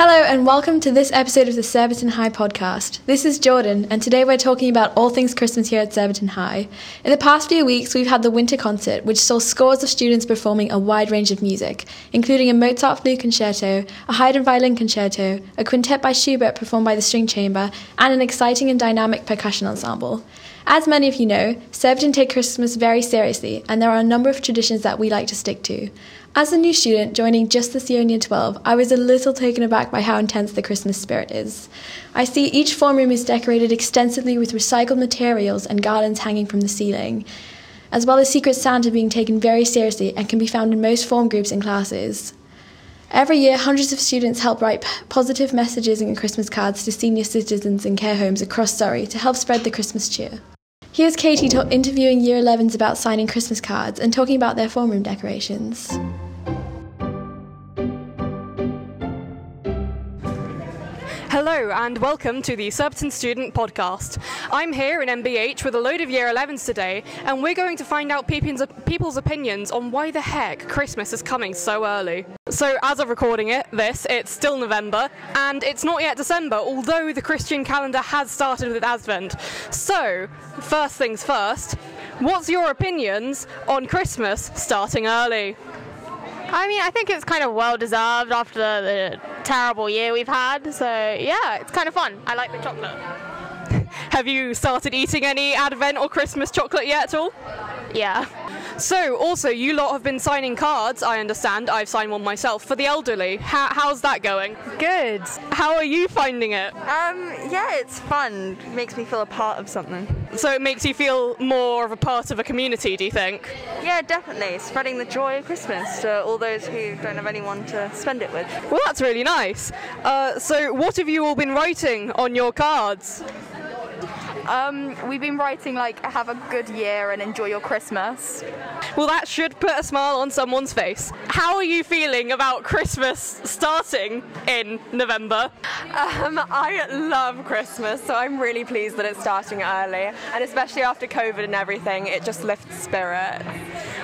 Hello, and welcome to this episode of the Surbiton High podcast. This is Jordan, and today we're talking about all things Christmas here at Surbiton High. In the past few weeks, we've had the Winter Concert, which saw scores of students performing a wide range of music, including a Mozart flute concerto, a Haydn violin concerto, a quintet by Schubert performed by the String Chamber, and an exciting and dynamic percussion ensemble. As many of you know, Surbiton take Christmas very seriously, and there are a number of traditions that we like to stick to. As a new student joining just this year in Year 12, I was a little taken aback by how intense the Christmas spirit is. I see each form room is decorated extensively with recycled materials and garlands hanging from the ceiling, as well as Secret Santa being taken very seriously and can be found in most form groups and classes. Every year, hundreds of students help write positive messages and Christmas cards to senior citizens in care homes across Surrey to help spread the Christmas cheer. Here's Katie interviewing Year 11s about signing Christmas cards and talking about their form room decorations. Hello and welcome to the Surbiton Student Podcast. I'm here in MBH with a load of Year 11s today, and we're going to find out people's, opinions on why the heck Christmas is coming so early. So, as of recording it, this, it's still November, and it's not yet December, although the Christian calendar has started with Advent. So, first things first, what's your opinions on Christmas starting early? I mean, I think it's kind of well deserved after the terrible year we've had. So yeah, it's kind of fun. I like the chocolate. Have you started eating any Advent or Christmas chocolate yet at all? Yeah. So, also, you lot have been signing cards, I understand. I've signed one myself for the elderly. How, how's that going? Good. How are you finding it? Um, yeah, it's fun. It makes me feel a part of something. So, it makes you feel more of a part of a community, do you think? Yeah, definitely. Spreading the joy of Christmas to all those who don't have anyone to spend it with. Well, that's really nice. Uh, so, what have you all been writing on your cards? Um, we've been writing like have a good year and enjoy your Christmas. Well, that should put a smile on someone's face. How are you feeling about Christmas starting in November? Um, I love Christmas, so I'm really pleased that it's starting early, and especially after COVID and everything, it just lifts spirit.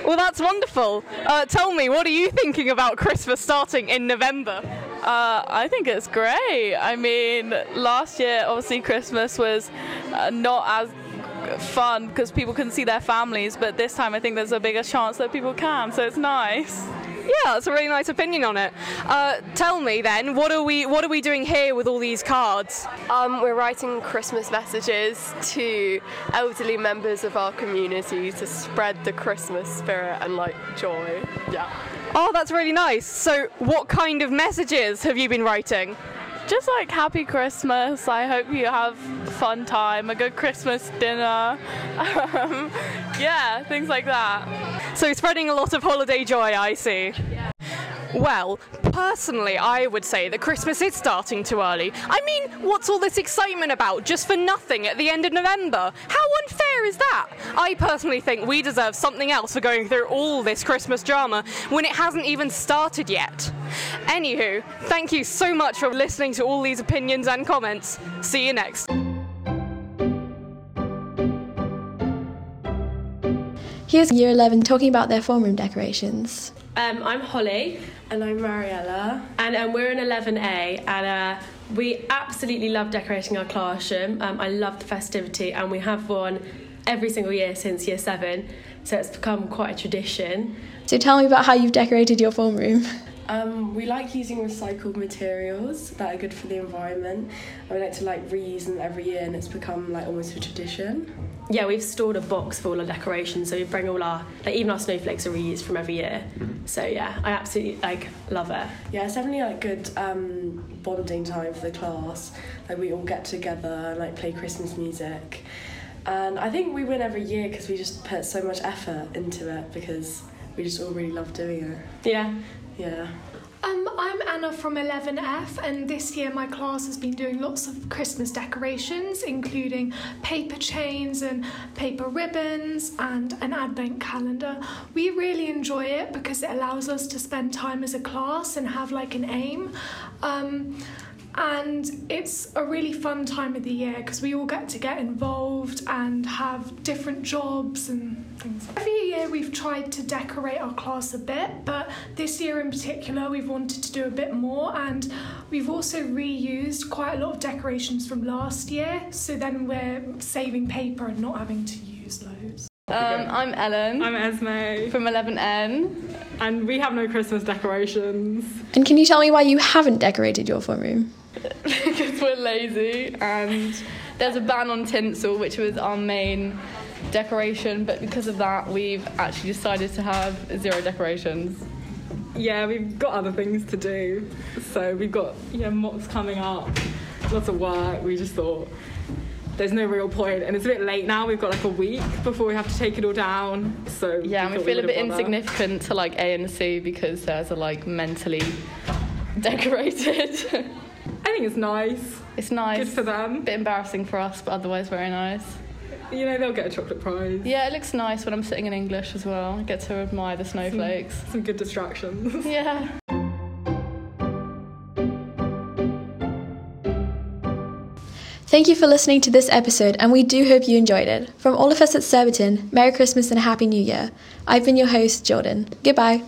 Well, that's wonderful. Uh, tell me, what are you thinking about Christmas starting in November? Uh, I think it's great. I mean, last year, obviously, Christmas was uh, not as fun because people couldn't see their families, but this time I think there's a bigger chance that people can, so it's nice. Yeah, that's a really nice opinion on it. Uh, tell me then, what are we what are we doing here with all these cards? Um, we're writing Christmas messages to elderly members of our community to spread the Christmas spirit and like joy. Yeah. Oh, that's really nice. So, what kind of messages have you been writing? Just like happy Christmas. I hope you have a fun time, a good Christmas dinner. Um, yeah, things like that. So, spreading a lot of holiday joy, I see. Well, personally, I would say that Christmas is starting too early. I mean, what's all this excitement about just for nothing at the end of November? How unfair is that? I personally think we deserve something else for going through all this Christmas drama when it hasn't even started yet. Anywho, thank you so much for listening to all these opinions and comments. See you next. Here's Year 11 talking about their form room decorations. Um, I'm Holly. And I'm Mariella. And um, we're in 11A, and uh, we absolutely love decorating our classroom. Um, I love the festivity, and we have one every single year since year seven, so it's become quite a tradition. So tell me about how you've decorated your form room. Um, we like using recycled materials that are good for the environment. And we like to like reuse them every year, and it's become like almost a tradition. Yeah, we've stored a box for all our decorations, so we bring all our like even our snowflakes are reused from every year. So yeah, I absolutely like love it. Yeah, it's definitely like good um, bonding time for the class. Like we all get together and like play Christmas music. And I think we win every year because we just put so much effort into it because we just all really love doing it. Yeah. Yeah. Um, I'm Anna from 11F, and this year my class has been doing lots of Christmas decorations, including paper chains and paper ribbons and an advent calendar. We really enjoy it because it allows us to spend time as a class and have like an aim. Um, and it's a really fun time of the year because we all get to get involved and have different jobs and things. Every year we've tried to decorate our class a bit, but this year in particular we've wanted to do a bit more and we've also reused quite a lot of decorations from last year, so then we're saving paper and not having to use loads. Um, I'm Ellen. I'm Esme. From 11N. And we have no Christmas decorations. And can you tell me why you haven't decorated your form room? because we're lazy and there's a ban on tinsel, which was our main decoration, but because of that, we've actually decided to have zero decorations. Yeah, we've got other things to do. So we've got, yeah, mocks coming up, lots of work. We just thought there's no real point and it's a bit late now. We've got like a week before we have to take it all down. So yeah we, we feel we a bit bother. insignificant to like a and c because theirs are like mentally decorated. I think it's nice. It's nice. Good for them. A bit embarrassing for us but otherwise very nice. You know they'll get a chocolate prize. Yeah it looks nice when i'm sitting in english as well. I get to admire the snowflakes. some, some good distractions. Yeah Thank you for listening to this episode, and we do hope you enjoyed it. From all of us at Surbiton, Merry Christmas and a Happy New Year. I've been your host, Jordan. Goodbye.